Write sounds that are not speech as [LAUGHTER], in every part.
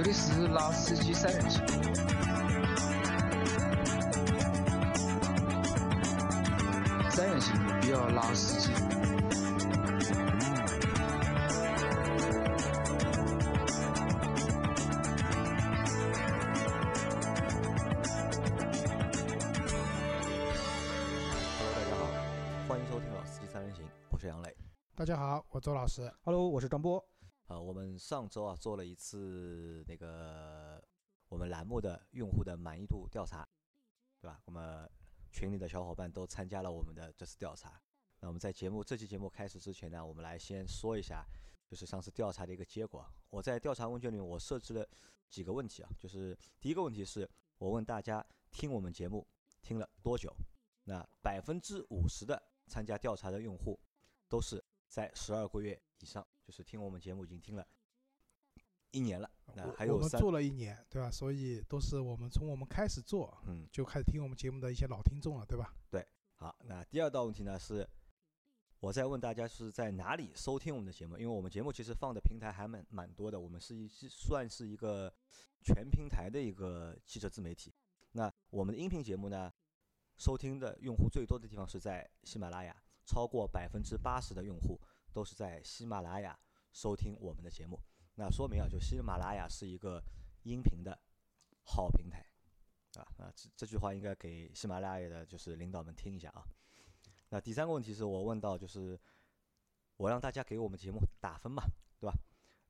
这里是老司机三人行，三人行必要拉司机。Hello，大家好，欢迎收听《老司机三人行》，我是杨磊。大家好，我周老师。Hello，我是张波。我们上周啊做了一次那个我们栏目的用户的满意度调查，对吧？那么群里的小伙伴都参加了我们的这次调查。那我们在节目这期节目开始之前呢，我们来先说一下，就是上次调查的一个结果。我在调查问卷里，我设置了几个问题啊，就是第一个问题是我问大家听我们节目听了多久，那百分之五十的参加调查的用户都是在十二个月以上，就是听我们节目已经听了一年了。那还有三，我们做了一年，对吧？所以都是我们从我们开始做嗯，就开始听我们节目的一些老听众了，对吧？对好，那第二道问题呢是，我在问大家是在哪里收听我们的节目，因为我们节目其实放的平台还蛮蛮多的，我们是一是算是一个全平台的一个汽车自媒体。那我们的音频节目呢，收听的用户最多的地方是在喜马拉雅，超过百分之八十的用户都是在喜马拉雅收听我们的节目。那说明啊，就喜马拉雅是一个音频的好平台。啊啊，这这句话应该给喜马拉雅的就是领导们听一下啊。那第三个问题是我问到，就是我让大家给我们节目打分嘛，对吧？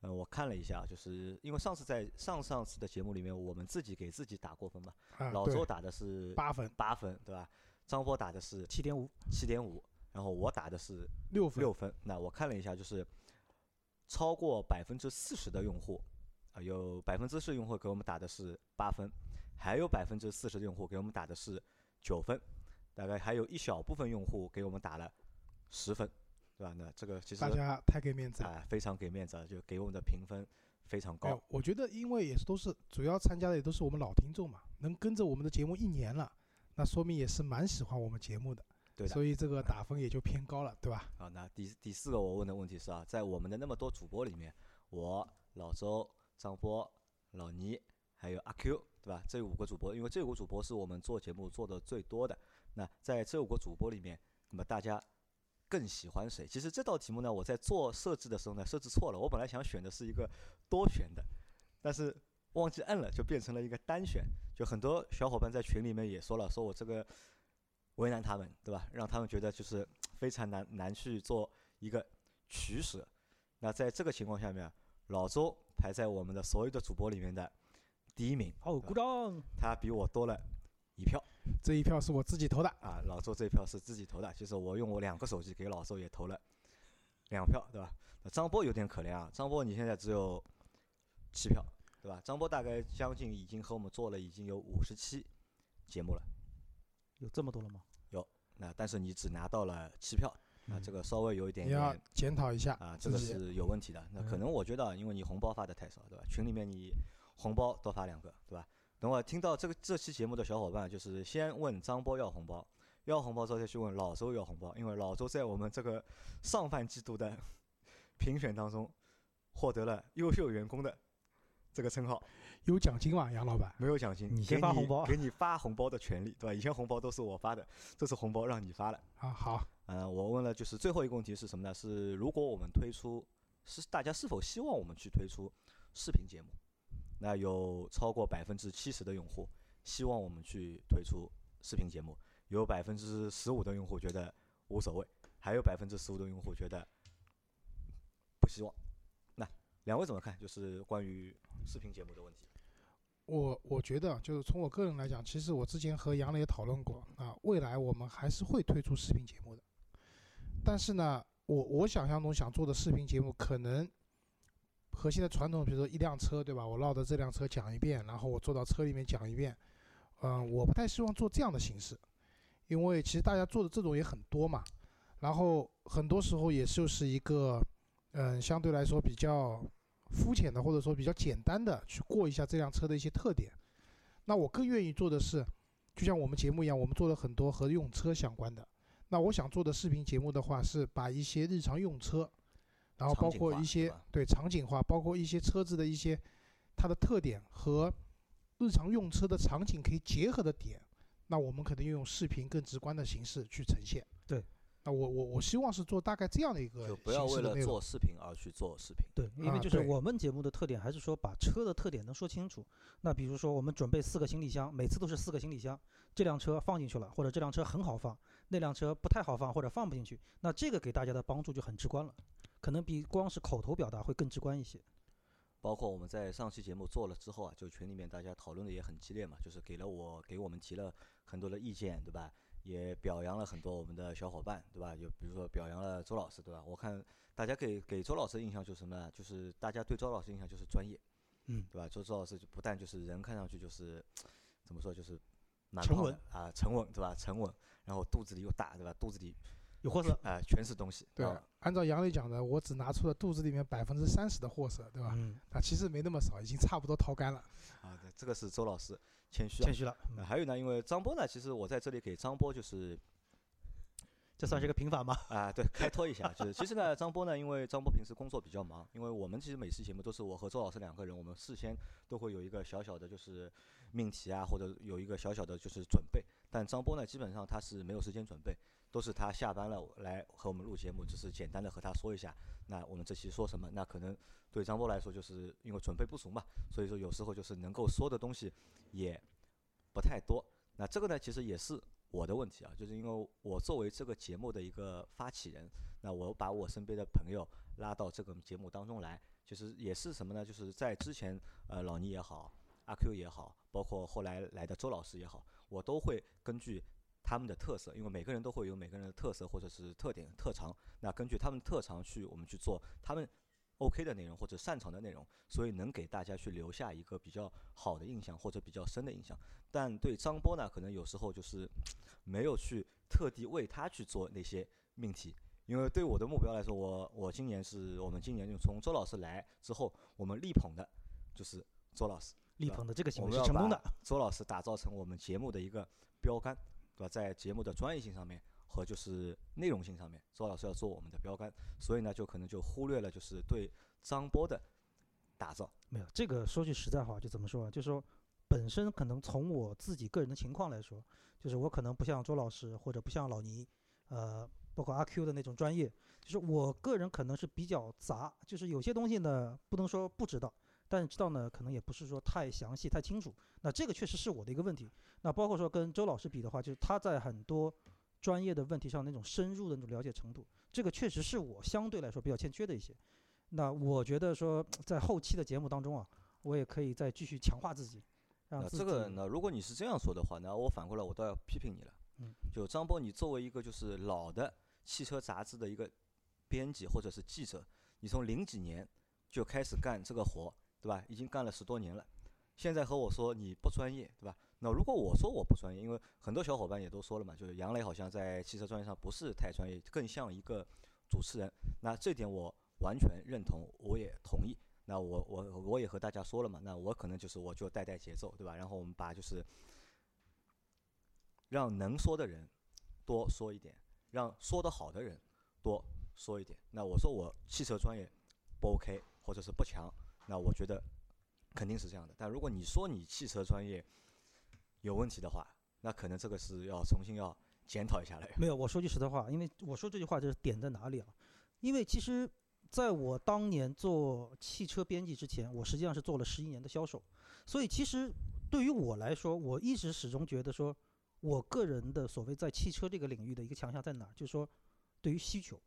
嗯，我看了一下，就是因为上次在上上次的节目里面，我们自己给自己打过分嘛。啊，老周打的是八分、八分，对吧？张波打的是七点五，七点五，然后我打的是六分，六分。那我看了一下，就是超过百分之四十的用户，啊、有百分之四用户给我们打的是八分，还有百分之四十的用户给我们打的是九分，大概还有一小部分用户给我们打了十分，对吧？那这个其实大家太给面子了。啊、非常给面子了，就给我们的评分非常高。我觉得因为也是都是主要参加的也都是我们老听众嘛，能跟着我们的节目一年了，那说明也是蛮喜欢我们节目的，对的。所以这个打分也就偏高了，对吧？好，那第第四个我问的问题是啊，在我们的那么多主播里面，我老周、张波、老倪还有阿 Q，对吧？这五个主播，因为这五个主播是我们做节目做的最多的。那在这五个主播里面，那么大家更喜欢谁？其实这道题目呢，我在做设置的时候呢，设置错了。我本来想选的是一个多选的，但是忘记摁了，就变成了一个单选。就很多小伙伴在群里面也说了，说我这个为难他们，对吧？让他们觉得就是 [TSK] 非常难难去做一个取舍。那在这个情况下面，老周排在我们的所有的主播里面的第一名，哦，鼓掌。他比我多了一票这一票是我自己投的，啊。老周这一票是自己投的，就是我用我两个手机给老周也投了两票，对吧？那张波有点可怜啊，张波你现在只有七票，对吧？张波大概将近已经和我们做了已经有五十期节目了。有这么多了吗？那但是你只拿到了七票，啊，这个稍微有一点你要点检讨一下啊，这个自己。是有问题的。那可嗯能我觉得啊，因为你红包发的太少，对吧？群里面你红包多发两个，对吧？等会儿听到这个这期节目的小伙伴，就是先问张波要红包，要红包之后再去问老周要红包，因为老周在我们这个上半季度的评选当中获得了优秀员工的这个称号，有奖金吗，杨老板？没有奖金，你先发红包给你发红包的权利，对吧？以前红包都是我发的，这次红包让你发了。啊，好，呃，我问了，就是最后一个问题是什么呢？是如果我们推出，是大家是否希望我们去推出视频节目？那有超过百分之七十的用户希望我们去推出视频节目，有百分之十五的用户觉得无所谓，还有百分之十五的用户觉得不希望。两位怎么看？就是关于视频节目的问题。我我觉得就是从我个人来讲，其实我之前和杨磊讨论过啊，未来我们还是会推出视频节目的。但是呢，我我想象中想做的视频节目，可能和现在传统，比如说一辆车，对吧？我绕着这辆车讲一遍，然后我坐到车里面讲一遍。嗯、我不太希望做这样的形式，因为其实大家做的这种也很多嘛。然后很多时候也就是一个，嗯，相对来说比较肤浅的，或者说比较简单的去过一下这辆车的一些特点。那我更愿意做的是，就像我们节目一样，我们做了很多和用车相关的。那我想做的视频节目的话，是把一些日常用车，然后包括一些对场景化，包括一些车子的一些它的特点和日常用车的场景可以结合的点，那我们可能用视频更直观的形式去呈现。对。那我我我希望是做大概这样的一个就不要为了做视频而去做视频。对，因为就是我们节目的特点还是说把车的特点能说清楚。那比如说我们准备四个行李箱，每次都是四个行李箱，这辆车放进去了，或者这辆车很好放，那辆车不太好放或者放不进去，那这个给大家的帮助就很直观了，可能比光是口头表达会更直观一些。包括我们在上期节目做了之后啊，就群里面大家讨论的也很激烈嘛，就是给了我给我们提了很多的意见，对吧？也表扬了很多我们的小伙伴，对吧？就比如说表扬了周老师，对吧？我看大家给给周老师的印象就是什么呢？就是大家对周老师印象就是专业，嗯，对吧？周周老师就不但就是人看上去就是怎么说，就是蛮沉稳胖啊，沉稳，对吧？沉稳，然后肚子里又大，对吧？肚子里有货色，啊、全是东西，对啊，按照杨磊讲的，我只拿出了肚子里面百分之三十的货色，对吧？嗯，啊，其实没那么少，已经差不多掏干了。啊，对，这个是周老师谦虚啊谦。虚了，还有呢，因为张波呢，其实我在这里给张波就是这算是个平反吗？啊，对，开脱一下，就是其实呢，张波呢，因为张波平时工作比较忙，因为我们其实每次节目都是我和周老师两个人，我们事先都会有一个小小的就是命题啊，或者有一个小小的就是准备，但张波呢，基本上他是没有时间准备，都是他下班了来和我们录节目，只是简单的和他说一下，那我们这期说什么，那可能对张波来说，就是因为准备不足嘛，所以说有时候就是能够说的东西也不太多，那这个呢，其实也是我的问题啊，就是因为我作为这个节目的一个发起人，那我把我身边的朋友拉到这个节目当中来，其实也是什么呢？就是在之前，呃，老倪也好，阿 Q 也好，包括后来来的周老师也好，我都会根据他们的特色，因为每个人都会有每个人的特色或者是特点特长，那根据他们的特长去我们去做他们 OK 的内容或者擅长的内容，所以能给大家去留下一个比较好的印象或者比较深的印象。但对张波呢，可能有时候就是 [TSK] 没有去特地为他去做那些命题，因为对我的目标来说，我我今年是我们今年就从周老师来之后，我们力捧的就是周老师，力捧的这个行为是成功的。周老师打造成我们节目的一个标杆，对吧？在节目的专业性上面和就是内容性上面，周老师要做我们的标杆，所以呢，就可能就忽略了就是对张波的打造。没有这个，说句实在话，就怎么说啊？就说，本身可能从我自己个人的情况来说，就是我可能不像周老师或者不像老倪，呃，包括阿 Q 的那种专业，就是我个人可能是比较杂，就是有些东西呢不能说不知道，但是知道呢可能也不是说太详细、太清楚。那这个确实是我的一个问题。那包括说跟周老师比的话，就是他在很多专业的问题上那种深入的那种了解程度，这个确实是我相对来说比较欠缺的一些。那我觉得说，在后期的节目当中啊，我也可以再继续强化自己，让那自己这个呢，如果你是这样说的话，那我反过来我倒要批评你了。嗯，就张波，你作为一个就是老的汽车杂志的一个编辑或者是记者，你从零几年就开始干这个活，对吧？已经干了十多年了。现在和我说你不专业，对吧？那如果我说我不专业，因为很多小伙伴也都说了嘛，就是杨磊好像在汽车专业上不是太专业，更像一个主持人。那这点我完全认同，我也同意。那我我我也和大家说了嘛，那我可能就是我就带带节奏，对吧？然后我们把就是让能说的人多说一点，让说得好的人多说一点。那我说我汽车专业不 OK，或者是不强，那我觉得肯定是这样的。但如果你说你汽车专业有问题的话，那可能这个是要重新要检讨一下了。没有。我说句实在话，因为我说这句话就是点在哪里啊？因为其实在我当年做汽车编辑之前，我实际上是做了十一年的销售，所以其实对于我来说，我一直始终觉得说，我个人的所谓在汽车这个领域的一个强项在哪儿？就是说，对于需求，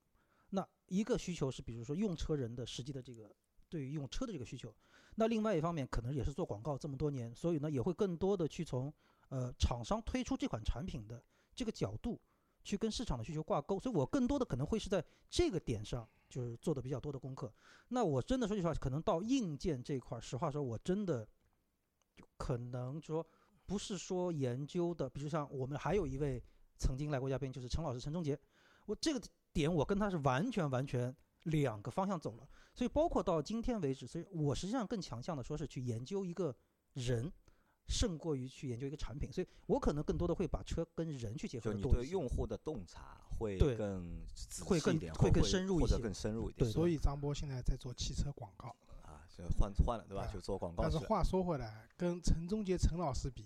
那一个需求是比如说用车人的实际的这个对于用车的这个需求，那另外一方面可能也是做广告这么多年，所以呢也会更多的去从呃厂商推出这款产品的这个角度去跟市场的需求挂钩，所以我更多的可能会是在这个点上就是做的比较多的功课。那我真的说句实话，可能到硬件这块儿，实话说，我真的就可能说不是说研究的，比如像我们还有一位曾经来过嘉宾，就是陈老师陈忠杰，我这个点我跟他是完全完全两个方向走了。所以包括到今天为止，所以我实际上更强项的说是去研究一个人，胜过于去研究一个产品。所以我可能更多的会把车跟人去结合就你。对用户的洞察会更会更点，会更深入一些或者更深入一点。对所以张波现在在做汽车广告。啊，就换换了对吧？啊就做广告但是。话说回来，跟陈忠杰陈老师比，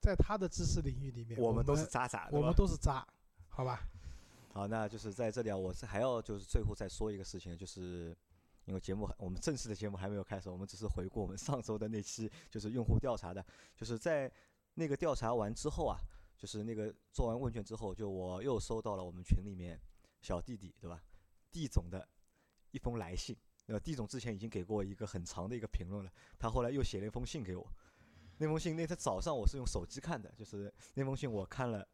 在他的知识领域里面，我我们都是渣渣，我们都是渣，好吧？好，那就是在这里啊，我是还要就是最后再说一个事情，就是因为节目我们正式的节目还没有开始，我们只是回顾我们上周的那期就是用户调查的，就是在那个调查完之后啊，就是那个做完问卷之后，就我又收到了我们群里面小弟弟对吧，地总的一封来信，呃，地总之前已经给过一个很长的一个评论了，他后来又写了一封信给我，那封信那天早上我是用手机看的，就是那封信我看了。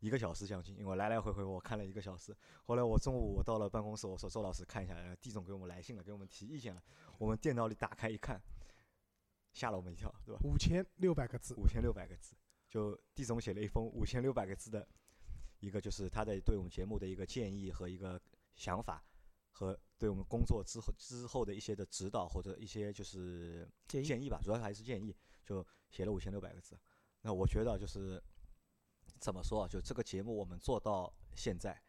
一个小时将近，因为我来来回回我看了一个小时。后来我中午我到了办公室，我说周老师看一下，呃地总给我们来信了，给我们提意见了。我们电脑里打开一看，吓了我们一跳，对吧？五千六百个字，五千六百个字，就地总写了一封五千六百个字的一个，就是他的对我们节目的一个建议和一个想法，和对我们工作之后之后的一些的指导或者一些就是建议吧，主要还是建议，就写了五千六百个字。那我觉得就是怎么说啊，就这个节目我们做到现在，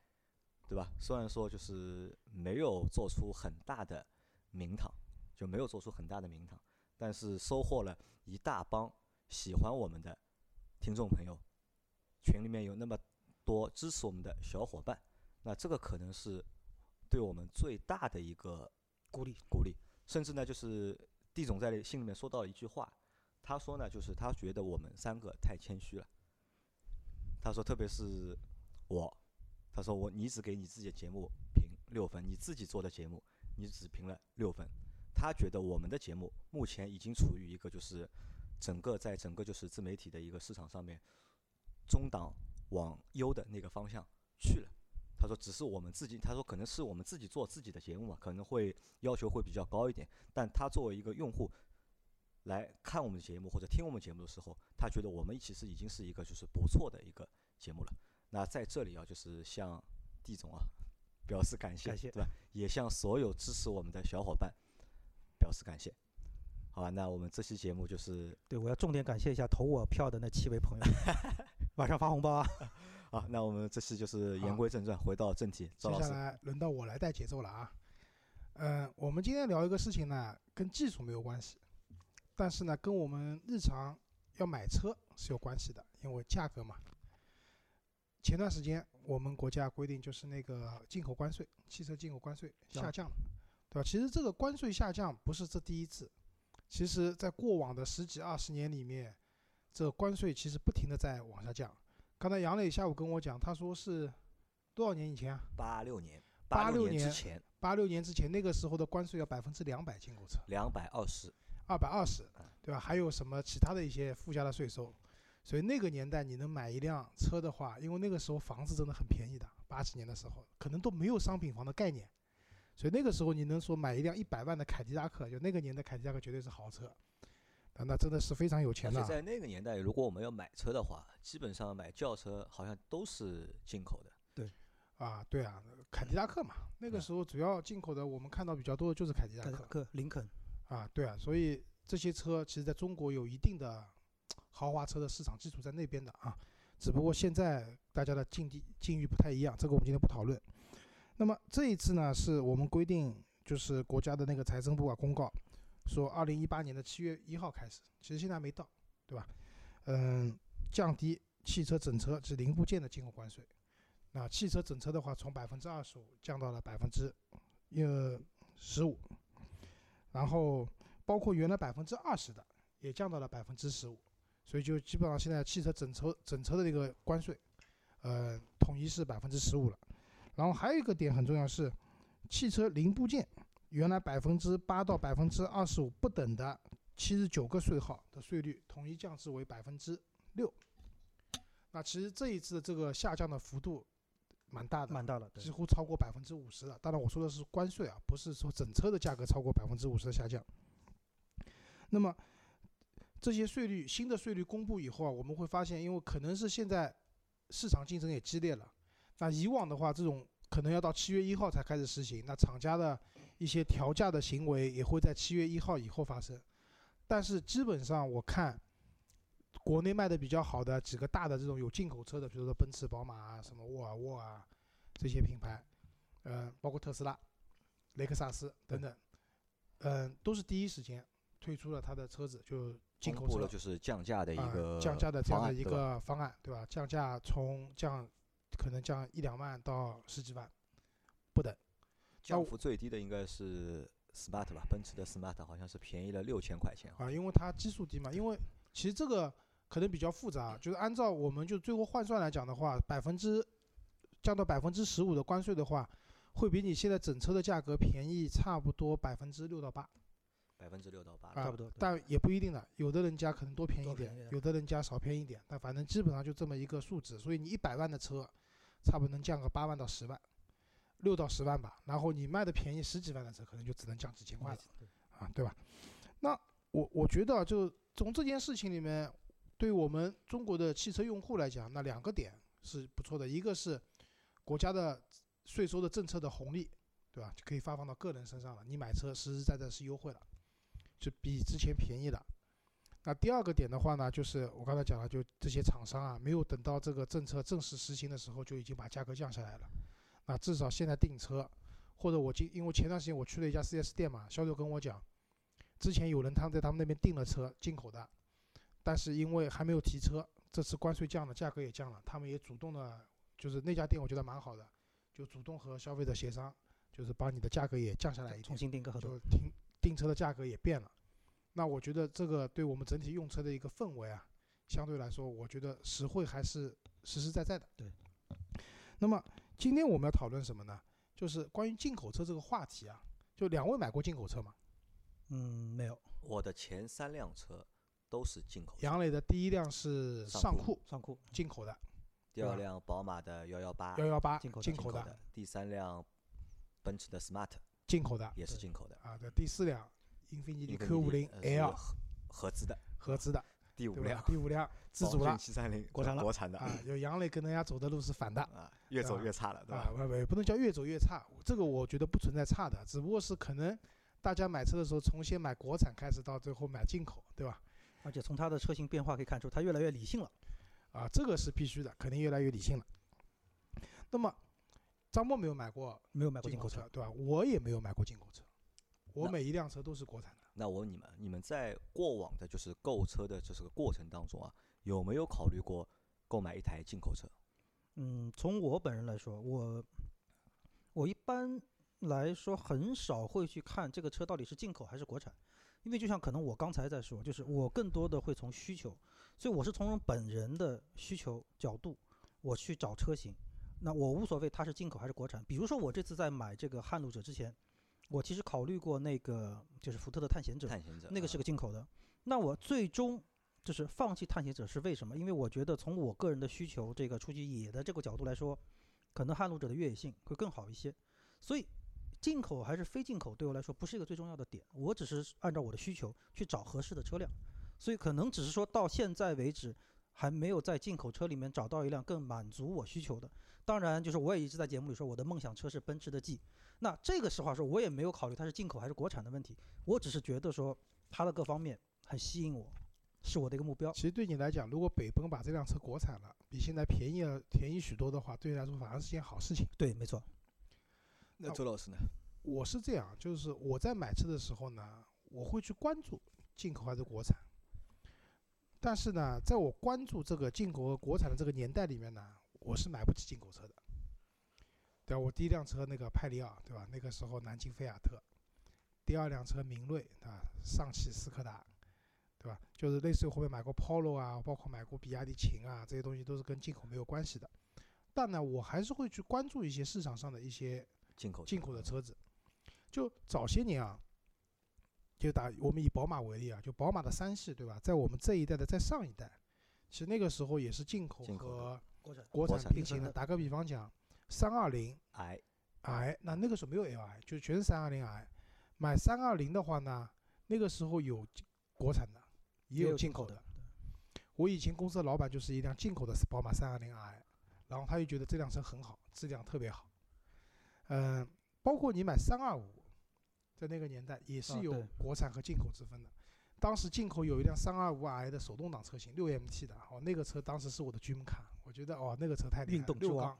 对吧？虽然说就是没有做出很大的名堂，就没有做出很大的名堂，但是收获了一大帮喜欢我们的听众朋友，群里面有那么多支持我们的小伙伴，那这个可能是对我们最大的一个鼓励。鼓励，甚至呢，就是地总在信里面说到了一句话，他说呢，就是他觉得我们三个太谦虚了。他说，特别是我，他说我你只给你自己的节目评六分，你自己做的节目你只评了六分。他觉得我们的节目目前已经处于一个就是整个在整个就是自媒体的一个市场上面中档往优的那个方向去了。他说只是我们自己，他说可能是我们自己做自己的节目嘛，可能会要求会比较高一点。但他作为一个用户来看我们的节目或者听我们节目的时候，他觉得我们其实已经是一个就是不错的一个节目了。那在这里啊，就是向地总啊 [LAUGHS] 表示感谢，感谢对吧？也向所有支持我们的小伙伴表示感谢。好吧，那我们这期节目就是对，我要重点感谢一下投我票的那七位朋友，[LAUGHS] 晚上发红包啊！[LAUGHS] 好，那我们这期就是言归正传，回到正题，赵老师，接下来轮到我来带节奏了啊。嗯，我们今天聊一个事情呢，跟技术没有关系，但是呢，跟我们日常要买车是有关系的，因为价格嘛。前段时间我们国家规定就是那个进口关税，汽车进口关税下降降了，对吧？其实这个关税下降不是这第一次，其实在过往的十几二十年里面，这个关税其实不停的在往下降。刚才杨磊下午跟我讲，他说是多少年以前啊？八六年，86六年之前八六年之前，那个时候的关税要百分之两百进口车，两百二十，二百二十嗯，对吧？还有什么其他的一些附加的税收？所以那个年代你能买一辆车的话，因为那个时候房子真的很便宜的，八几年的时候可能都没有商品房的概念，所以那个时候你能说买一辆一百万的凯迪拉克，就那个年代凯迪拉克绝对是豪车，啊，那真的是非常有钱的在那个年代，如果我们要买车的话，基本上买轿车好像都是进口的。对啊，对啊，凯迪拉克嘛，那个嗯时候主要进口的，我们看到比较多的就是凯迪拉克。凯迪拉克、林肯，啊，对啊，所以这些车其实在中国有一定的豪华车的市场基础在那边的啊，只不过现在大家的境地境遇不太一样，这个我们今天不讨论。那么这一次呢，是我们规定，就是国家的那个财政部啊公告，说二零一八年的七月一号开始，其实现在还没到，对吧？嗯，降低汽车整车及零部件的进口关税。那汽车整车的话，从百分之二十五降到了百分之呃十五，然后包括原来百分之二十的也降到了百分之十五，所以就基本上现在汽车整车整车的这个关税，呃，统一是百分之十五了。然后还有一个点很重要是，汽车零部件原来百分之八到百分之二十五不等的七十九个税号的税率，统一降至为百分之六。那其实这一次这个下降的幅度蛮大的，蛮大了，对几乎超过百分之五十了。当然，我说的是关税啊，不是说整车的价格超过百分之五十的下降。那么这些税率新的税率公布以后啊，我们会发现，因为可能是现在市场竞争也激烈了，那以往的话，这种可能要到七月一号才开始实行，那厂家的一些调价的行为也会在七月一号以后发生。但是基本上我看，国内卖的比较好的几个大的这种有进口车的，比如说奔驰、宝马啊、什么沃尔沃啊这些品牌，呃，包括特斯拉、雷克萨斯等等，嗯，都是第一时间推出了它的车子，就进口车了就是降价的一啊个降价的这样的一个方案，对吧？降价从降可能降一两万到十几万不等。我降幅最低的应该是 Smart 吧，奔驰的 Smart 好像是便宜了六千块钱。啊，因为它基数低嘛。因为其实这个可能比较复杂，就是按照我们就最后换算来讲的话，百分之降到百分之十五的关税的话，会比你现在整车的价格便宜差不多百分之六到八百分之六到八，啊差不多但也不一定的，有的人家可能多便宜一点有的人家少便宜一点，但反正基本上就这么一个数值。所以你一百万的车，差不多能降个八万到十万，六到十万吧。然后你卖的便宜十几万的车，可能就只能降几千块了。啊，对吧？那我我觉得啊就从这件事情里面，对我们中国的汽车用户来讲，那两个点是不错的，一个是国家的税收的政策的红利，对吧？就可以发放到个人身上了，你买车实实在在是优惠了，就比之前便宜了。那第二个点的话呢，就是我刚才讲了，就这些厂商啊，没有等到这个政策正式实行的时候，就已经把价格降下来了。那至少现在订车，或者我今因为前段时间我去了一家 4S 店嘛，销售跟我讲，之前有人他们在他们那边订了车，进口的，但是因为还没有提车，这次关税降了，价格也降了，他们也主动的，就是那家店我觉得蛮好的，就主动和消费者协商，就是把你的价格也降下来一点重，新订个合同就。订订车的价格也变了。那我觉得这个对我们整体用车的一个氛围啊，相对来说，我觉得实惠还是实实在在的。对。那么今天我们要讨论什么呢？就是关于进口车这个话题啊。就两位买过进口车吗？嗯，没有。我的前三辆车都是进口车，杨磊的第一辆是尚酷，尚酷进口的，第二辆宝马的幺幺八。幺幺八进口的第三辆奔驰的 Smart 进口的。也是进口的，啊。对，第四辆英菲尼迪 Q 五零 L 合合资的，合资的，第五辆？第五辆自主了。七三零国产了。国产的。啊。有杨磊跟人家走的路是反的。啊，越走啊越差了，对啊，吧？不不，不能叫越走越差，这个我觉得不存在差的，只不过是可能大家买车的时候从先买国产开始，到最后买进口，对吧？而且从它的车型变化可以看出，它越来越理性了。啊，这个是必须的，肯定越来越理性了。那么，张默没有买过没有买过进口车，，对吧？我也没有买过进口车，我每一辆车都是国产的。那我问你们，你们在过往的就是购车的这个过程当中啊，有没有考虑过购买一台进口车？嗯，从我本人来说，我我一般来说很少会去看这个车到底是进口还是国产，因为就像可能我刚才在说，就是我更多的会从需求，所以我是从本人的需求角度我去找车型。那我无所谓它是进口还是国产。比如说我这次在买这个撼路者之前，我其实考虑过那个就是福特的探险者，探险者那个是啊个进口的。那我最终就是放弃探险者是为什么？因为我觉得从我个人的需求，这个出去野的这个角度来说，可能撼路者的越野性会更好一些。所以进口还是非进口对我来说不是一个最重要的点，我只是按照我的需求去找合适的车辆。所以可能只是说到现在为止，还没有在进口车里面找到一辆更满足我需求的。当然，就是我也一直在节目里说，我的梦想车是奔驰的 G。那这个实话说，我也没有考虑它是进口还是国产的问题，我只是觉得说它的各方面很吸引我，是我的一个目标。其实对你来讲，如果北奔把这辆车国产了，比现在便宜了便宜许多的话，对你来说反而是件好事情。对，没错。那周老师呢？我是这样，就是我在买车的时候呢，我会去关注进口还是国产。但是呢，在我关注这个进口和国产的这个年代里面呢，我是买不起进口车的。对吧？我第一辆车那个派里奥，对吧？那个时候南京菲亚特，第二辆车明锐，对吧？上汽斯柯达，对吧？就是类似于后面买过 Polo 啊，包括买过比亚迪秦啊，这些东西都是跟进口没有关系的。但呢，我还是会去关注一些市场上的一些进口进口的车子。就早些年啊，就打我们以宝马为例啊，就宝马的三系，对吧？在我们这一代的在上一代，其实那个时候也是进口和国产并行的。打个比方讲，三二零 i i，那那个时候没有 Li，就全是三二零 i。买三二零的话呢，那个时候有进国产的，也有进口的。。我以前公司的老板就是一辆进口的宝马三二零 i，然后他就觉得这辆车很好，质量特别好。嗯、包括你买三二五，在那个年代也是有国产和进口之分的。当时进口有一辆三二五 i 的手动挡车型，六 MT 的，哦，那个车当时是我的 dream car，我觉得哦，那个车太厉害了，六缸，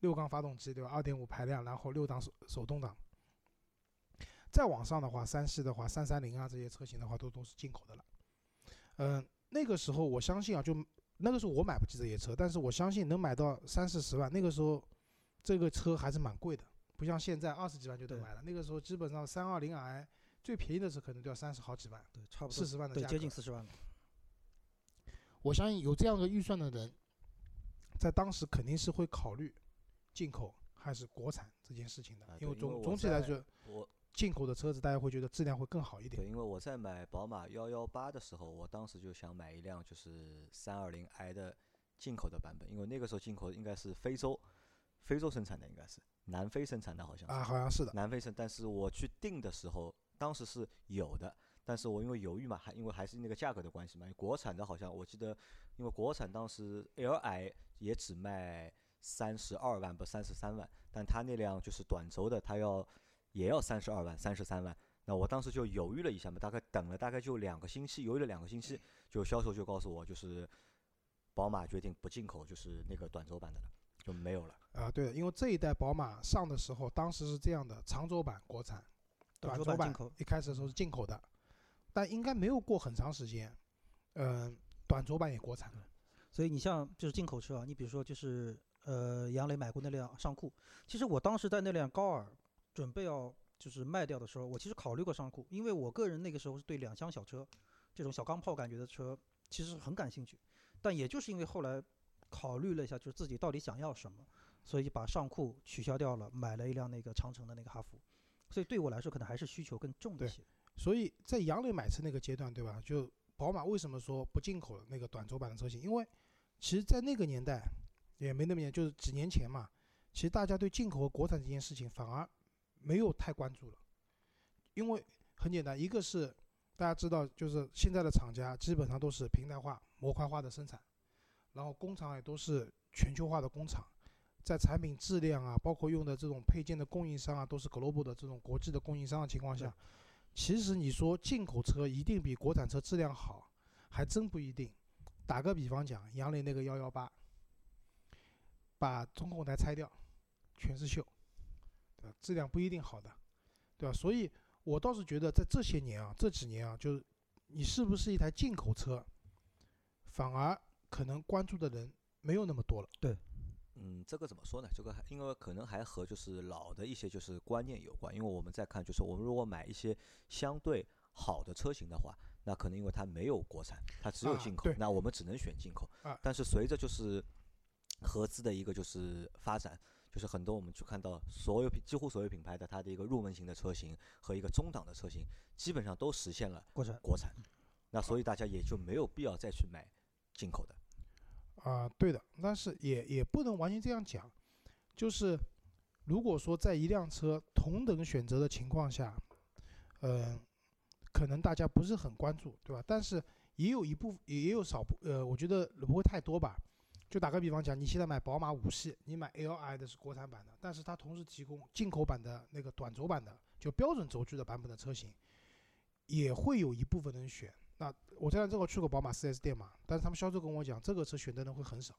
六缸发动机对吧？二点五排量，然后六档手手动挡。再往上的话，三系的话，三三零啊这些车型的话，都都是进口的了。嗯，那个时候我相信啊，就那个时候我买不起这些车，但是我相信能买到三四十万，那个时候这个车还是蛮贵的，不像现在二十几万就能对买了。那个时候基本上三二零 i 最便宜的时候可能都要三十好几万，对，差不多四十万的对，价格接近。四十万了。我相信有这样的预算的人，在当时肯定是会考虑进口还是国产这件事情的啊，因为总总体来说，我进口的车子大家会觉得质量会更好一点对，。因为我在买宝马幺幺八的时候，我当时就想买一辆就是三二零 i 的进口的版本，因为那个时候进口应该是非洲，非洲生产的应该是南非生产的，好像。啊，好像是的，南非生，但是我去订的时候，当时是有的，但是我因为犹豫嘛，还因为还是那个价格的关系嘛，国产的好像我记得，因为国产当时 Li 也只卖三十二万不三十三万，但他那辆就是短轴的，他要也要三十二万三十三万，那我当时就犹豫了一下嘛，大概等了大概就两个星期，犹豫了两个星期，就销售就告诉我就是宝马决定不进口就是那个短轴版的了，就没有了。啊，对的，因为这一代宝马上的时候，当时是这样的，长轴版国产，短短轴版轴版进口一开始的时候是进口的，但应该没有过很长时间，嗯、短轴版也国产了。所以你像就是进口车啊，你比如说就是呃杨磊买过那辆尚酷，其实我当时在那辆高尔准备要就是卖掉的时候，我其实考虑过尚酷，因为我个人那个时候是对两厢小车这种小钢炮感觉的车其实很感兴趣，但也就是因为后来考虑了一下，就是自己到底想要什么，所以把尚酷取消掉了，买了一辆那个长城的那个哈弗，所以对我来说可能还是需求更重一些。所以在杨磊买车那个阶段，对吧？就宝马为什么说不进口那个短轴版的车型？因为其实，在那个年代也没那么年，就是几年前嘛，其实大家对进口和国产这件事情反而没有太关注了，因为很简单，一个是大家知道，就是现在的厂家基本上都是平台化、模块化的生产，然后工厂也都是全球化的工厂。在产品质量啊，包括用的这种配件的供应商啊，都是 global 的这种国际的供应商的情况下，其实你说进口车一定比国产车质量好，还真不一定。打个比方讲，杨磊那个幺幺八，把中控台拆掉，全是锈，对吧？质量不一定好的，对吧？所以我倒是觉得在这些年啊，这几年啊，就是你是不是一台进口车，反而可能关注的人没有那么多了。对嗯，这个怎么说呢？这个还因为可能还和就是老的一些就是观念有关。因为我们在看，就是我们如果买一些相对好的车型的话，那可能因为它没有国产，它只有啊进口，对那我们只能选进口。啊但是随着就是合资的一个就是发展，就是很多我们去看到所有品几乎所有品牌的它的一个入门型的车型和一个中档的车型，基本上都实现了国产国产。那所以大家也就没有必要再去买进口的。啊、对的，但是也也不能完全这样讲，就是如果说在一辆车同等选择的情况下，呃，可能大家不是很关注，对吧？但是也有一部分，也有少部，呃，我觉得不会太多吧。就打个比方讲，你现在买宝马五系，你买 Li 的是国产版的，但是它同时提供进口版的那个短轴版的，就标准轴距的版本的车型，也会有一部分人选。那我现在正好去过宝马 4S 店嘛，但是他们销售跟我讲，这个车选的人会很少，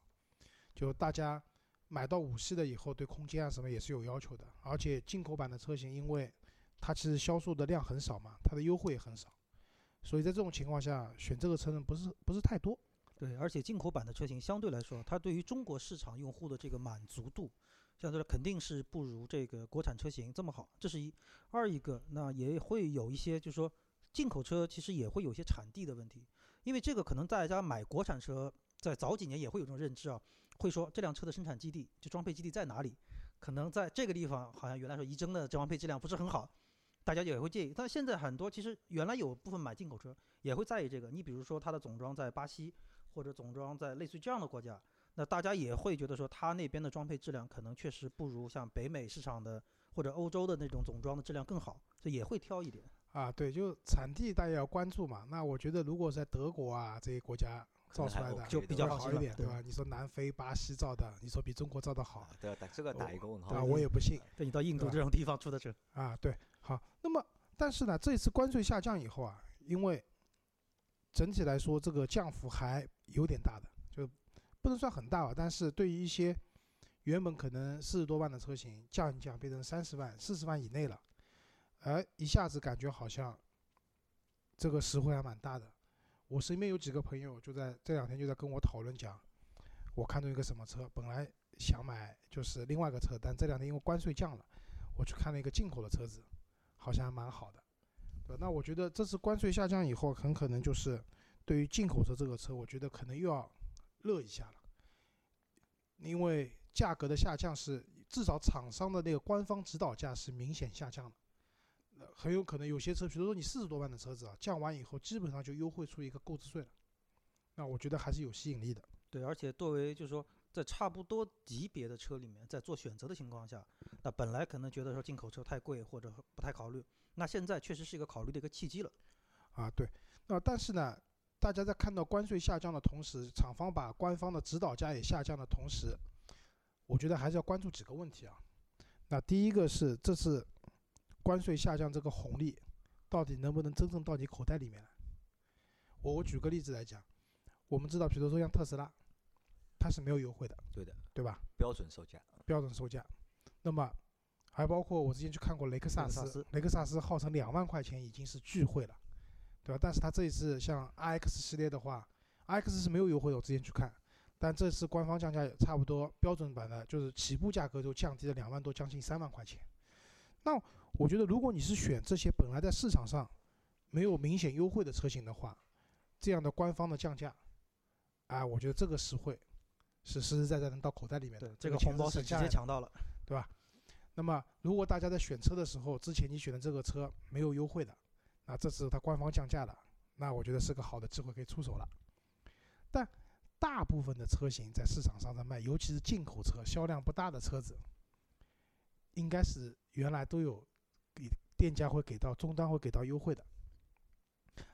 就大家买到五系的以后，对空间啊什么也是有要求的，而且进口版的车型，因为它其实销售的量很少嘛，它的优惠也很少，所以在这种情况下，选这个车人不是不是太多。对，而且进口版的车型相对来说，它对于中国市场用户的这个满足度，相对来肯定是不如这个国产车型这么好。这是一，二一个那也会有一些，就是说进口车其实也会有些产地的问题，因为这个可能大家买国产车在早几年也会有这种认知啊，会说这辆车的生产基地就装配基地在哪里，可能在这个地方好像原来说仪征的装配质量不是很好，大家也会介意。但现在很多其实原来有部分买进口车也会在意这个，你比如说它的总装在巴西。或者总装在类似于这样的国家，那大家也会觉得说，它那边的装配质量可能确实不如像北美市场的或者欧洲的那种总装的质量更好，所以也会挑一点。啊，对，就产地大家要关注嘛。那我觉得，如果在德国啊这些国家造出来的就比较好一点，对对吧？你说南非、巴西造的，你说比中国造的好啊，，对啊，打这个打一个问号对吧？。我也不信。对你到印度这种地方出的车，啊，对，好，那么但是呢，这一次关税下降以后啊，因为整体来说这个降幅还有点大的，就不能算很大吧，但是对于一些原本可能四十多万的车型降一降，变成三十万、四十万以内了，哎，一下子感觉好像这个实惠还蛮大的。我身边有几个朋友就在这两天就在跟我讨论讲，我看中一个什么车，本来想买就是另外一个车，但这两天因为关税降了，我去看了一个进口的车子，好像还蛮好的。对，那我觉得这次关税下降以后，很可能就是对于进口车这个车，我觉得可能又要热一下了，因为价格的下降是至少厂商的那个官方指导价是明显下降了。呃，很有可能有些车，比如说你四十多万的车子啊，降完以后基本上就优惠出一个购置税了，那我觉得还是有吸引力的。对，而且作为就是说在差不多级别的车里面，在做选择的情况下，那本来可能觉得说进口车太贵或者不太考虑，那现在确实是一个考虑的一个契机了。啊，对。那但是呢，大家在看到关税下降的同时，厂方把官方的指导价也下降的同时，我觉得还是要关注几个问题啊。那第一个是这次。关税下降这个红利，到底能不能真正到你口袋里面来？我我举个例子来讲，我们知道，比如说像特斯拉，它是没有优惠的，对的，对吧？标准售价，标准售价。那么，还包括我之前去看过雷克萨斯，雷克萨斯号称两万块钱已经是巨惠了，对吧？但是它这一次像 iX 系列的话，iX 是没有优惠的，我之前去看，但这次官方降价也差不多标准版的，就是起步价格就降低了两万多，将近三万块钱。那我觉得，如果你是选这些本来在市场上没有明显优惠的车型的话，这样的官方的降价，啊，我觉得这个实惠是实实在在能到口袋里面的。这个红包是直接抢到了，对吧？那么，如果大家在选车的时候，之前你选的这个车没有优惠的，那这次它官方降价了，那我觉得是个好的机会可以出手了。但大部分的车型在市场上在卖，尤其是进口车销量不大的车子，应该是原来都有。给店家会给到终端会给到优惠的，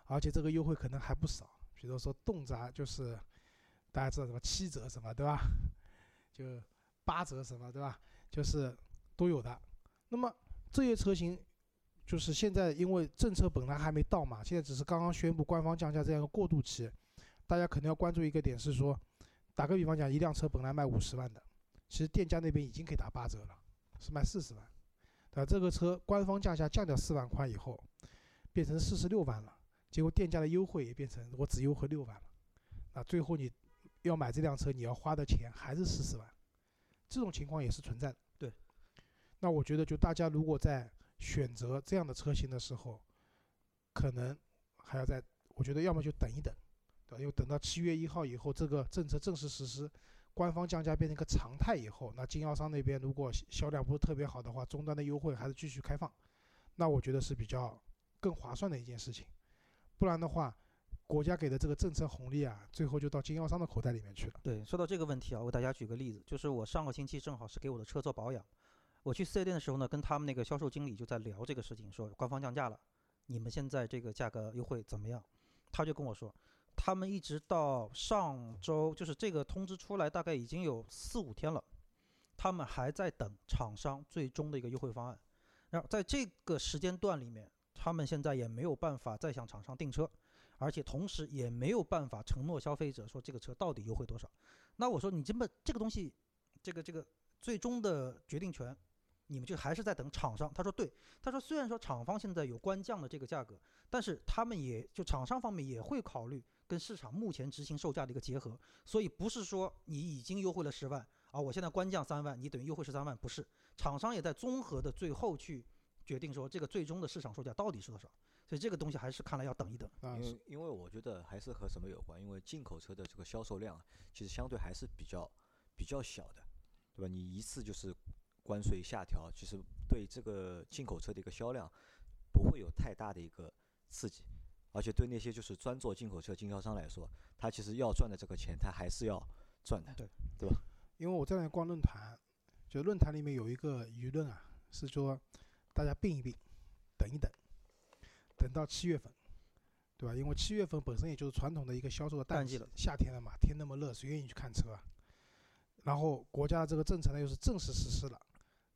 而且这个优惠可能还不少。比如说动辄就是大家知道什么七折什么对吧？就八折什么对吧？就是都有的。那么这些车型就是现在因为政策本来还没到嘛，现在只是刚刚宣布官方降价这样一个过渡期，大家可能要关注一个点是说，打个比方讲，一辆车本来卖五十万的，其实店家那边已经给打八折了，是卖四十万。啊，这个车官方价价降掉四万块以后，变成四十六万了。结果店家的优惠也变成我只优惠六万了。那最后你要买这辆车，你要花的钱还是四十万。这种情况也是存在的。对。那我觉得，就大家如果在选择这样的车型的时候，可能还要在，我觉得要么就等一等，对吧？因为等到七月一号以后，这个政策正式实施。官方降价变成一个常态以后，那经销商那边如果销量不是特别好的话，终端的优惠还是继续开放，那我觉得是比较更划算的一件事情。不然的话，国家给的这个政策红利啊，最后就到经销商的口袋里面去了。对，说到这个问题啊，我给大家举个例子，就是我上个星期正好是给我的车做保养，我去四 S 店的时候呢，跟他们那个销售经理就在聊这个事情，说官方降价了，你们现在这个价格优惠怎么样？他就跟我说。他们一直到上周，就是这个通知出来，大概已经有四五天了，他们还在等厂商最终的一个优惠方案。然后在这个时间段里面，他们现在也没有办法再向厂商订车，而且同时也没有办法承诺消费者说这个车到底优惠多少。那我说你这么这个东西，这个这个最终的决定权。你们就还是在等厂商？他说对，他说虽然说厂方现在有官降的这个价格，但是他们也就厂商方面也会考虑跟市场目前执行售价的一个结合，所以不是说你已经优惠了十万啊，我现在官降三万，你等于优惠十三万，不是，厂商也在综合的最后去决定说这个最终的市场售价到底是多少，所以这个东西还是看来要等一等。因为因为我觉得还是和什么有关，因为进口车的这个销售量其实相对还是比较比较小的，对吧？你一次就是。关税下调，其实对这个进口车的一个销量不会有太大的一个刺激，而且对那些就是专做进口车经销商来说，他其实要赚的这个钱，他还是要赚的，对对吧？因为我在那逛论坛，就论坛里面有一个舆论啊，是说大家并一并，等一等，等到七月份，对吧？因为七月份本身也就是传统的一个销售的淡季了，夏天了嘛，天那么热，谁愿意去看车啊？然后国家这个政策呢又是正式实施了。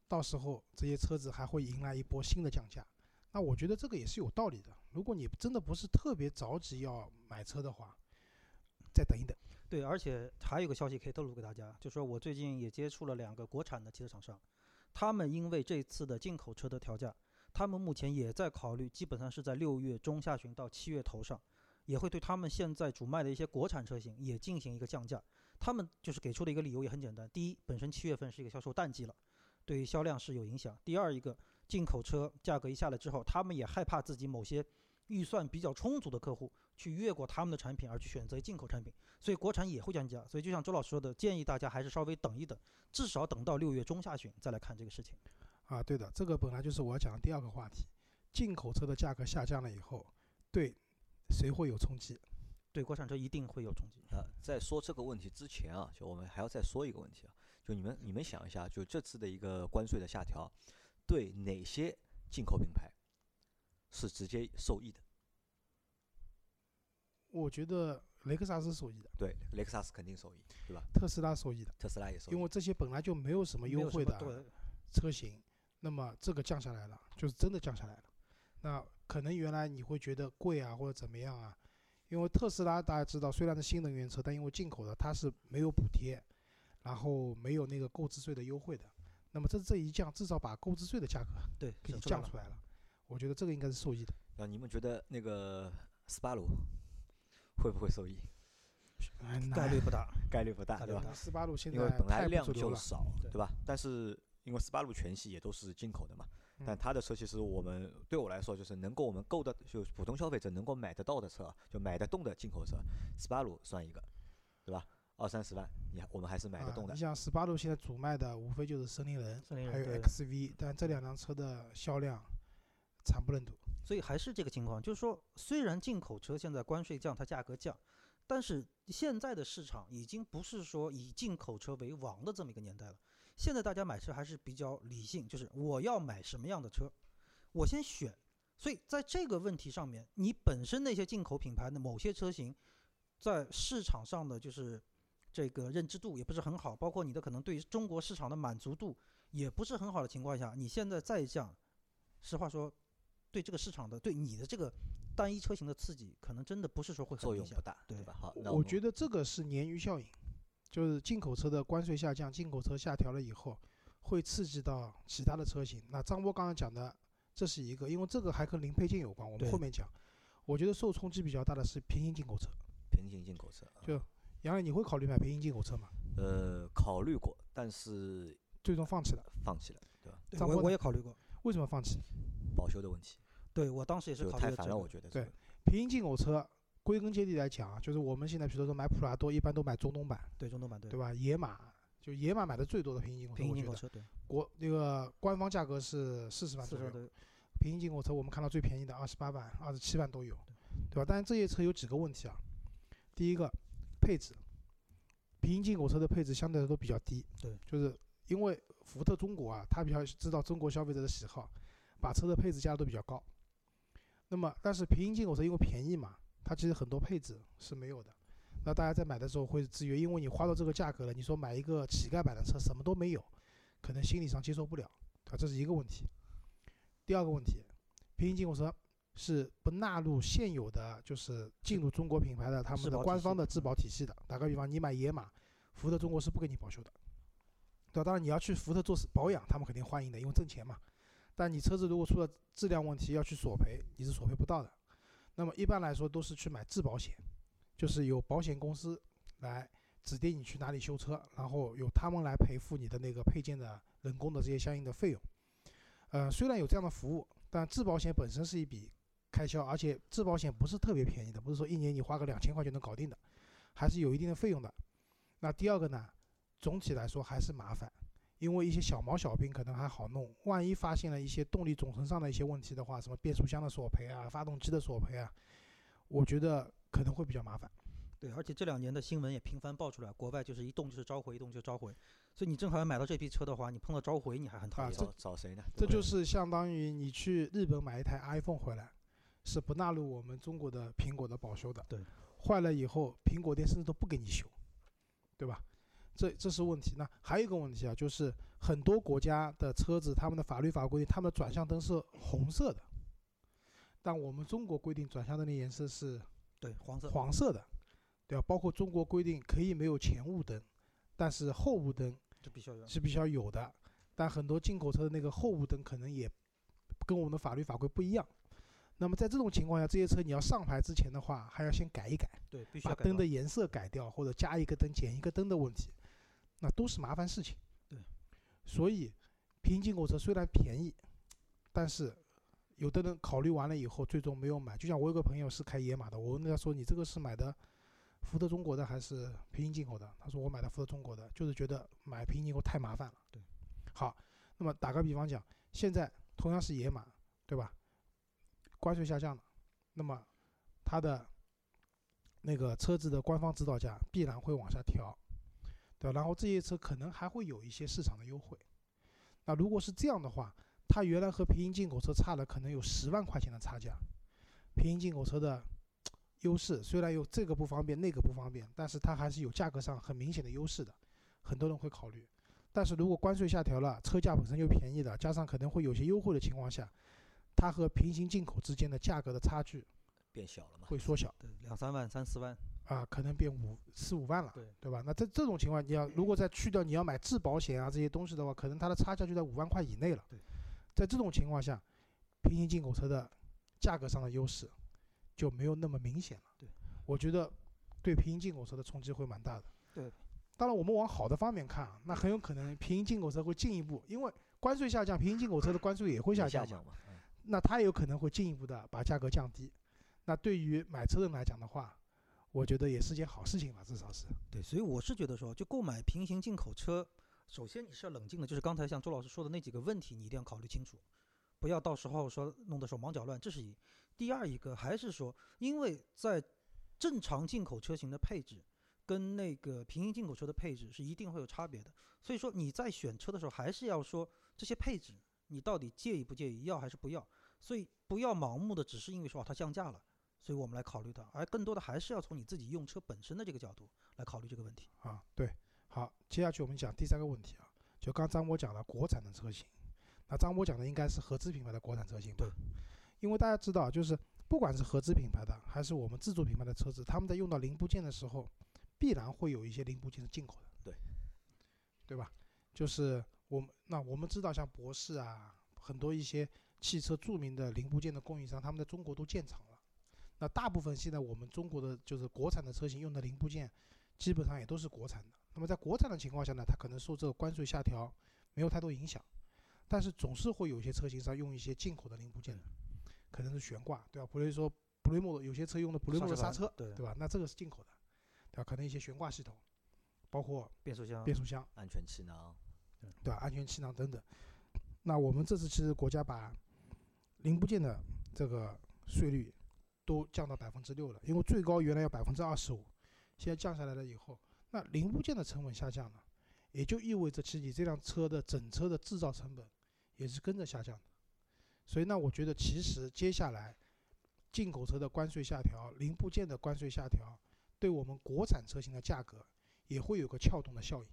到时候这些车子还会迎来一波新的降价，那我觉得这个也是有道理的。如果你真的不是特别着急要买车的话，再等一等。对，而且还有个消息可以透露给大家，就是说我最近也接触了两个国产的汽车厂商，他们因为这次的进口车的调价，他们目前也在考虑，基本上是在六月中下旬到七月头上，也会对他们现在主卖的一些国产车型也进行一个降价。他们就是给出的一个理由也很简单：第一，本身七月份是一个销售淡季了，对于销量是有影响；第二，一个进口车价格一下来之后，他们也害怕自己某些预算比较充足的客户去越过他们的产品而去选择进口产品，所以国产也会降价。所以就像周老师说的，建议大家还是稍微等一等，至少等到六月中下旬再来看这个事情。啊，对的，这个本来就是我要讲的第二个话题，进口车的价格下降了以后，对谁会有冲击？对国产车一定会有冲击。啊，在说这个问题之前啊，就我们还要再说一个问题啊，就你们你们想一下，就这次的一个关税的下调，对哪些进口品牌是直接受益的？我觉得雷克萨斯受益的，对，雷克萨斯肯定受益，对吧？特斯拉受益的，特斯拉也受益，因为这些本来就没有什么优惠的车型，那么这个降下来了，就是真的降下来了。那可能原来你会觉得贵啊，或者怎么样啊？因为特斯拉大家知道，虽然是新能源车，但因为进口的它是没有补贴，然后没有那个购置税的优惠的。那么这这一降，至少把购置税的价格对给降出来了。我觉得这个应该是受益的。那你们觉得那个斯巴鲁会不会受益？哎 [LAUGHS] 概率不大。概率不大，对吧斯巴鲁现在因为本来量就少，对对吧？但是因为斯巴鲁全系也都是进口的嘛，但嗯它的车其实我们对我来说就是能够我们购的，就普通消费者能够买得到的车，就买得动的进口车，斯巴鲁算一个，对吧？二三十万，你还我们还是买得啊动的你。像斯巴鲁现在主卖的无非就是森林人，还有森林人对 XV，但这两辆车的销量惨不忍睹。所以还是这个情况，就是说，虽然进口车现在关税降，它价格降，但是现在的市场已经不是说以进口车为王的这么一个年代了。现在大家买车还是比较理性，就是我要买什么样的车，我先选。所以在这个问题上面，你本身那些进口品牌的某些车型，在市场上的就是这个认知度也不是很好，包括你的可能对中国市场的满足度也不是很好的情况下，你现在再降，实话说，对这个市场的对你的这个单一车型的刺激，可能真的不是说会很明显作用不。大，对吧？好，那我们觉得这个是鲶鱼效应，就是进口车的关税下降，进口车下调了以后，会刺激到其他的车型。那张波刚刚讲的，这是一个，因为这个还跟零配件有关，我们后面讲。我觉得受冲击比较大的是平行进口车。平行进口车，啊就杨磊，你会考虑买平行进口车吗？呃考虑过，但是最终放弃了，放弃了，对吧？对我也考虑过，为什么放弃？保修的问题对我当时也是就太烦了，考虑了这个我觉得对这个平行进口车，归根结底来讲啊，就是我们现在比如说买普拉多，一般都买中东版，对中东版对对吧？野马就野马买的最多的平行进口车，我觉得平行进口车对国那个官方价格是四十万左右，对平行进口车我们看到最便宜的二十八万、二十七万都有，对吧？但是这些车有几个问题啊？第一个，配置，平行进口车的配置相对来说都比较低，对，就是因为福特中国啊，它比较知道中国消费者的喜好，把车的配置加的都比较高。那么，但是平行进口车因为便宜嘛，它其实很多配置是没有的。那大家在买的时候会制约，因为你花到这个价格了，你说买一个乞丐版的车什么都没有，可能心理上接受不了，啊，这是一个问题。第二个问题，平行进口车是不纳入现有的就是进入中国品牌的他们的官方的质保体系的。打个比方，你买野马，福特中国是不给你保修的，对吧？当然你要去福特做保养，他们肯定欢迎的，因为挣钱嘛。但你车子如果出了质量问题要去索赔，你是索赔不到的。那么一般来说都是去买质保险，就是由保险公司来指定你去哪里修车，然后由他们来赔付你的那个配件的人工的这些相应的费用。呃，虽然有这样的服务，但质保险本身是一笔开销，而且质保险不是特别便宜的，不是说一年你花个两千块就能搞定的，还是有一定的费用的。那第二个呢，总体来说还是麻烦，因为一些小毛小病可能还好弄，万一发现了一些动力总成上的一些问题的话，什么变速箱的索赔啊、发动机的索赔啊，我觉得可能会比较麻烦。对，而且这两年的新闻也频繁爆出来，国外就是一动就是召回，一动就召回，所以你正好要买到这批车的话，你碰到召回你还很讨啊厌。找找谁呢？这就是相当于你去日本买一台 iPhone 回来，是不纳入我们中国的苹果的保修的。对，坏了以后，苹果店甚至都不给你修，对吧？这这是问题。那还有一个问题啊，就是很多国家的车子，他们的法律法规定，他们的转向灯是红色的，但我们中国规定转向灯的颜色是对黄色黄色的，对吧？包括中国规定可以没有前雾灯，但是后雾灯这必须要有。是必须要有的，但很多进口车的那个后雾灯可能也跟我们的法律法规不一样。那么在这种情况下，这些车你要上牌之前的话，还要先改一改，对，必须把灯的颜色改掉，或者加一个灯、减一个灯的问题，那都是麻烦事情。对，所以平行进口车虽然便宜，但是有的人考虑完了以后，最终没有买。就像我有个朋友是开野马的，我问他说：“你这个是买的福特中国的还是平行进口的？”他说：“我买的福特中国的，就是觉得买平行进口太麻烦了。”对，好，那么打个比方讲，现在同样是野马，对吧？关税下降了，那么它的那个车子的官方指导价必然会往下调，对吧？然后这些车可能还会有一些市场的优惠。那如果是这样的话，它原来和平行进口车差了可能有十万块钱的差价。平行进口车的优势虽然有这个不方便那个不方便，但是它还是有价格上很明显的优势的，很多人会考虑。但是如果关税下调了，车价本身就便宜的，加上可能会有些优惠的情况下，它和平行进口之间的价格的差距变小了嘛？会缩小对两三万、三四万，啊，可能变五四五万了，对对吧？那这这种情况，你要如果再去掉你要买质保险啊这些东西的话，可能它的差价就在五万块以内了。对，在这种情况下，平行进口车的价格上的优势就没有那么明显了。对，我觉得对平行进口车的冲击会蛮大的。对，当然我们往好的方面看啊，那很有可能平行进口车会进一步，因为关税下降，平行进口车的关税也会下降嘛。那它有可能会进一步的把价格降低。那对于买车人来讲的话，我觉得也是件好事情吧，至少是。对，所以我是觉得说，就购买平行进口车，首先你是要冷静的，就是刚才像周老师说的那几个问题，你一定要考虑清楚，不要到时候说弄得手忙脚乱，这是一。第二一个还是说，因为在正常进口车型的配置跟那个平行进口车的配置是一定会有差别的，所以说你在选车的时候还是要说这些配置你到底介意不介意，要还是不要，所以不要盲目的只是因为说啊它降价了。所以我们来考虑它，而更多的还是要从你自己用车本身的这个角度来考虑这个问题。啊，对，好，接下去我们讲第三个问题啊，就刚张波讲了国产的车型，那张波讲的应该是合资品牌的国产车型吧？对，因为大家知道，就是不管是合资品牌的还是我们自主品牌的车子，他们在用到零部件的时候，必然会有一些零部件是进口的，对，对吧？就是我们那我们知道，像博世啊，很多一些汽车著名的零部件的供应商，他们在中国都建厂了。那大部分现在我们中国的就是国产的车型用的零部件，基本上也都是国产的。那么在国产的情况下呢，它可能受这个关税下调没有太多影响，但是总是会有些车型上用一些进口的零部件，可能是悬挂，对吧？比如说普雷莫有些车用的普雷莫的刹车，对对吧？那这个是进口的，对吧？可能一些悬挂系统，包括变速箱，变速箱，安全气囊，对吧？安全气囊等等。那我们这次其实国家把零部件的这个税率都降到百分之六了，因为最高原来要百分之二十五，现在降下来了以后，那零部件的成本下降了，也就意味着其实你这辆车的整车的制造成本也是跟着下降的。所以呢，我觉得其实接下来进口车的关税下调、零部件的关税下调，对我们国产车型的价格也会有个撬动的效应。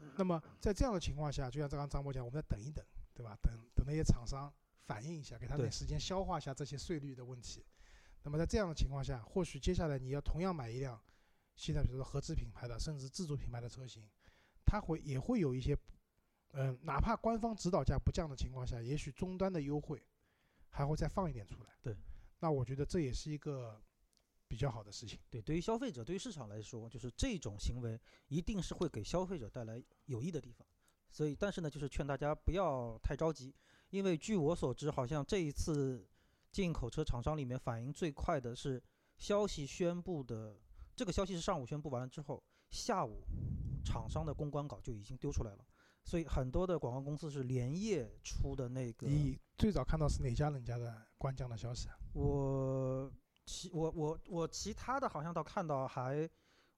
对。那么在这样的情况下，就像刚刚张博讲，我们再等一等，对吧？等等那些厂商反映一下，给他对点时间消化一下这些税率的问题。那么在这样的情况下，或许接下来你要同样买一辆现在比如说合资品牌的，甚至自主品牌的车型，它会也会有一些，嗯、哪怕官方指导价不降的情况下，也许终端的优惠还会再放一点出来。对，那我觉得这也是一个比较好的事情。对，对于消费者，对于市场来说，就是这种行为一定是会给消费者带来有益的地方。所以，但是呢，就是劝大家不要太着急，因为据我所知，好像这一次进口车厂商里面反应最快的是消息宣布的，这个消息是上午宣布完了之后，下午厂商的公关稿就已经丢出来了。所以很多的广告公司是连夜出的那个。你最早看到是哪家人家的官降的消息啊？我其我我我其他的好像倒看到还，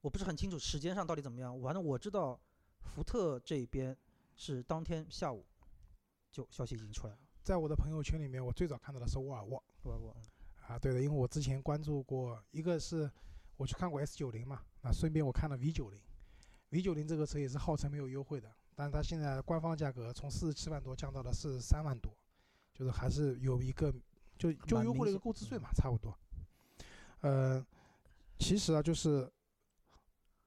我不是很清楚时间上到底怎么样。反正我知道福特这边是当天下午就消息已经出来了，在我的朋友圈里面，我最早看到的是沃尔沃沃尔沃。啊，对的，因为我之前关注过，一个是我去看过 S 九零嘛，那顺便我看了 V 九零，V 九零这个车也是号称没有优惠的，但是它现在官方价格从四十七万多降到了四十三万多，就是还是有一个就就优惠了一个购置税嘛，差不多。呃，其实啊，就是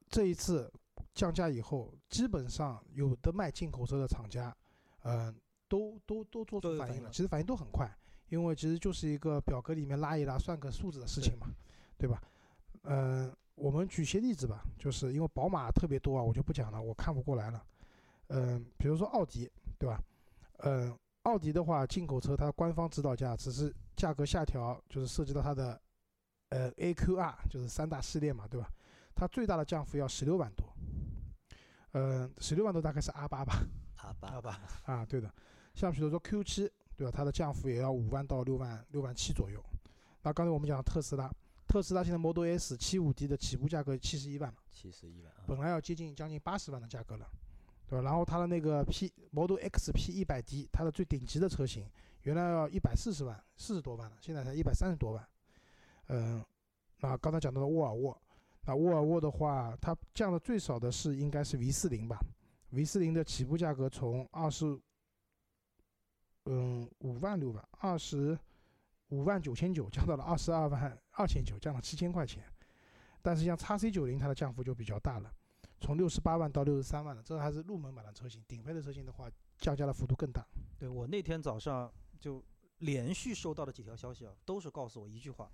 这一次降价以后，基本上有的卖进口车的厂家，呃，都都都做出反应了，都有反应了其实反应都很快，因为其实就是一个表格里面拉一拉算个数字的事情嘛，对吧？嗯、我们举些例子吧，就是因为宝马特别多啊，我就不讲了，我看不过来了。嗯、比如说奥迪，对吧？嗯、奥迪的话，进口车它官方指导价只是价格下调，就是涉及到它的呃 AQR，就是三大系列嘛，对吧？它最大的降幅要十六万多，嗯、十六万多大概是 R 八吧，好吧，好吧，啊，对的，像比如说 Q 七，对吧？它的降幅也要五万到六万六万七左右。那刚才我们讲特斯拉，特斯拉现在 Model S 七五 D 的起步价格七十一万了，七十一万啊，本来要接近将近八十万的价格了，对吧？然后它的那个 P Model X P 一百 D，它的最顶级的车型原来要一百四十万，四十多万了，现在才一百三十多万。嗯，那刚才讲到的沃尔沃，那沃尔沃的话，它降的最少的是应该是 V 四零吧？V 四零的起步价格从二十，嗯，五万六万，二十五万九千九降到了二十二万二千九，降了七千块钱。但是像 x C 九零它的降幅就比较大了，从六十八万到六十三万了，这还是入门版的车型，顶配的车型的话降价的幅度更大。对我那天早上就连续收到的几条消息啊，都是告诉我一句话：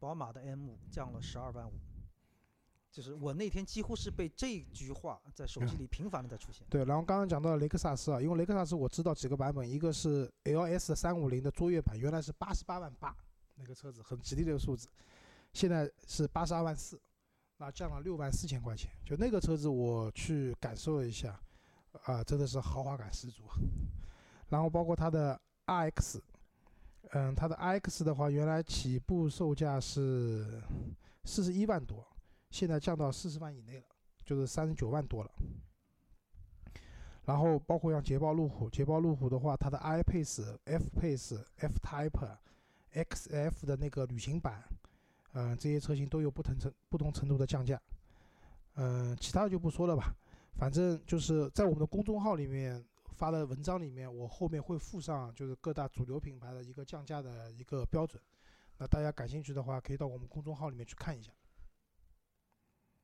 宝马的 M 降了十二万五。就是我那天几乎是被这句话在手机里频繁的在出现。对，然后刚刚讲到雷克萨斯啊，因为雷克萨斯我知道几个版本，一个是 LS 三五零的卓越版，原来是八十八万八，那个车子很吉利的一个数字，现在是八十二万四，那降了六万四千块钱。就那个车子我去感受了一下，啊、真的是豪华感十足。[LAUGHS] 然后包括它的 RX，嗯，它的 RX 的话，原来起步售价是四十一万多，现在降到四十万以内了，就是三十九万多了。然后包括像捷豹路虎，捷豹路虎的话，它的 i Pace、F Pace、F Type、XF 的那个旅行版，嗯、这些车型都有不同程不同程度的降价。嗯、其他的就不说了吧，反正就是在我们的公众号里面发的文章里面，我后面会附上就是各大主流品牌的一个降价的一个标准。那大家感兴趣的话，可以到我们公众号里面去看一下。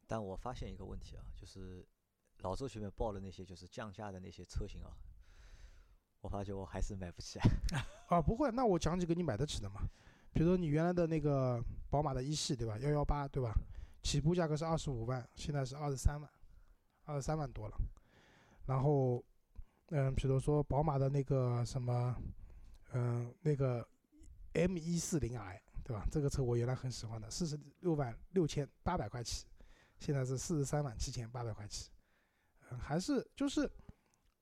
但我发现一个问题啊，就是老周前面报的那些就是降价的那些车型啊，我发觉我还是买不起。[LAUGHS] 啊，不会，那我讲几个你买得起的嘛。比如说你原来的那个宝马的一系，对吧？幺幺八，对吧？起步价格是二十五万，现在是二十三万，二十三万多了。然后，嗯，比如说宝马的那个什么，嗯，那个 M 一四零 i，对吧？这个车我原来很喜欢的，四十六万六千八百块起，现在是四十三万七千八百块起。嗯，还是就是，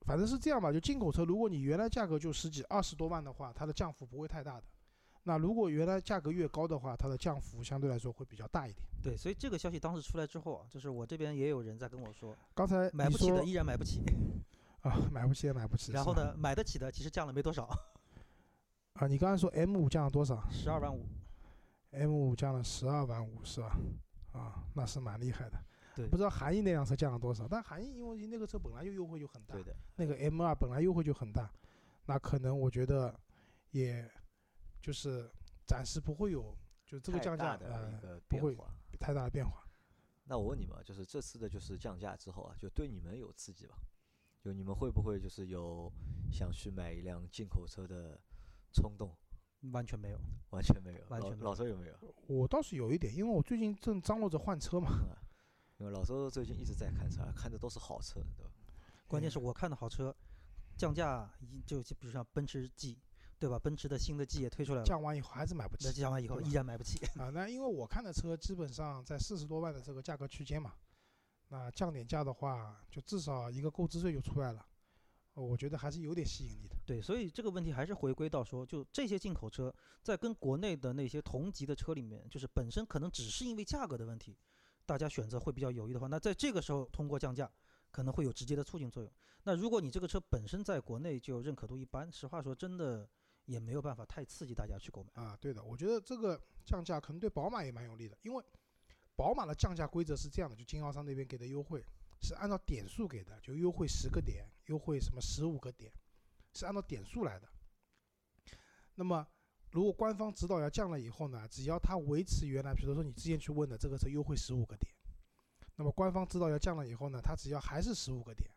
反正是这样吧。就进口车，如果你原来价格就十几二十多万的话，它的降幅不会太大的。那如果原来价格越高的话，它的降幅相对来说会比较大一点。对，所以这个消息当时出来之后啊，就是我这边也有人在跟我说，刚才买不起的依然买不起，啊，买不起也买不起。然后呢，买得起的其实降了没多少，啊，你刚才说 M 五降了多少 [LAUGHS] 十二万五。？M 五降了十二万五是吧？啊，那是蛮厉害的。对不知道韩翼那辆车降了多少，但韩翼因为那个车本来就优惠就很大，对的，那个 M 二本来优惠就很大，那可能我觉得也就是暂时不会有就这个降价的一呃个不会。太大的变化。那我问你们，就是这次的就是降价之后啊，就对你们有刺激吧？就你们会不会就是有想去买一辆进口车的冲动？完全没有，[LAUGHS] 完全没有。老完全没有老周有没有？我倒是有一点，因为我最近正张罗着换车嘛。因为老周最近一直在看车，看的都是好车，对吧？关键是我看的好车，降价已就就比如像奔驰 G，对吧？奔驰的新的 G 也推出来了，降完以后还是买不起那降完以后依然买不起。啊。那因为我看的车基本上在四十多万的这个价格区间嘛，[LAUGHS] 那降点价的话，就至少一个购置税就出来了，呃我觉得还是有点吸引力的。对，所以这个问题还是回归到说，就这些进口车在跟国内的那些同级的车里面，就是本身可能只是因为价格的问题，大家选择会比较犹豫的话，那在这个时候通过降价，可能会有直接的促进作用。那如果你这个车本身在国内就认可度一般，实话说，真的也没有办法太刺激大家去购买。啊，对的，我觉得这个降价可能对宝马也蛮有利的，因为宝马的降价规则是这样的，就经销商那边给的优惠是按照点数给的，就优惠十个点，优惠什么十五个点，是按照点数来的。那么如果官方指导要降了以后呢，只要它维持原来，比如说你之前去问的这个车优惠十五个点，那么官方指导要降了以后呢，它只要还是十五个点，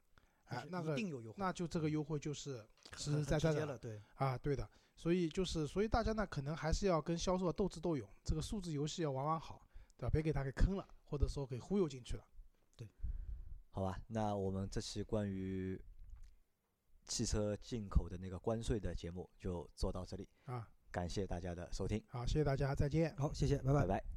是，哎那个定有优惠，那就这个优惠就是 [LAUGHS] 实很实在在的啊，对的。所以就是，所以大家呢，可能还是要跟销售斗智斗勇，这个数字游戏要玩玩好，对吧？别给他给坑了，或者说给忽悠进去了。对好吧，那我们这期关于汽车进口的那个关税的节目就做到这里，啊，感谢大家的收听，好，谢谢大家，再见。好，谢谢，拜拜拜。拜